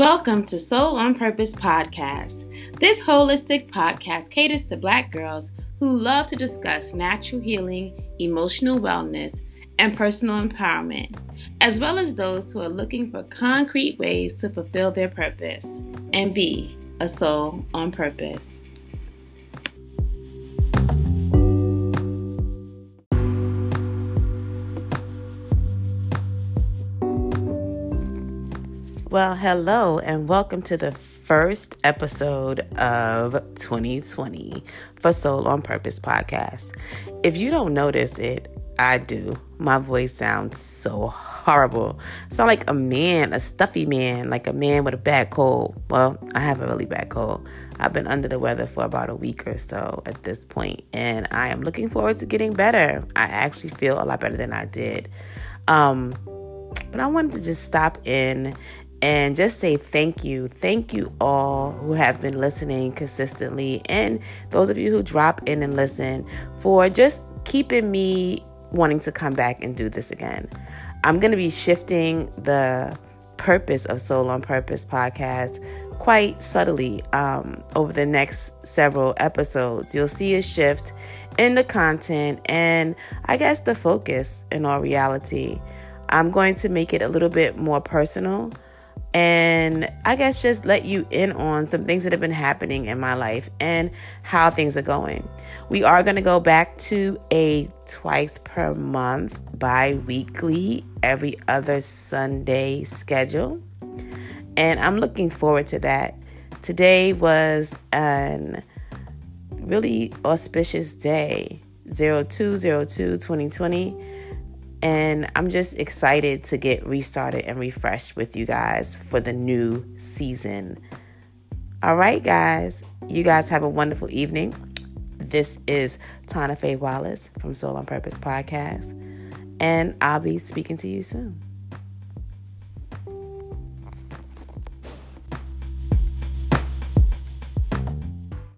Welcome to Soul on Purpose podcast. This holistic podcast caters to Black girls who love to discuss natural healing, emotional wellness, and personal empowerment, as well as those who are looking for concrete ways to fulfill their purpose and be a soul on purpose. Well, hello, and welcome to the first episode of 2020 for Soul on Purpose podcast. If you don't notice it, I do. My voice sounds so horrible. I sound like a man, a stuffy man, like a man with a bad cold. Well, I have a really bad cold. I've been under the weather for about a week or so at this point, and I am looking forward to getting better. I actually feel a lot better than I did. Um, but I wanted to just stop in and just say thank you. Thank you all who have been listening consistently, and those of you who drop in and listen for just keeping me wanting to come back and do this again. I'm going to be shifting the purpose of Soul on Purpose podcast quite subtly um, over the next several episodes. You'll see a shift in the content and I guess the focus in all reality. I'm going to make it a little bit more personal and I guess just let you in on some things that have been happening in my life and how things are going. We are going to go back to a twice per month, bi weekly, every other Sunday schedule. And I'm looking forward to that. Today was an really auspicious day 0202 2020 and I'm just excited to get restarted and refreshed with you guys for the new season. All right, guys. You guys have a wonderful evening. This is Tana Faye Wallace from Soul on Purpose Podcast, and I'll be speaking to you soon.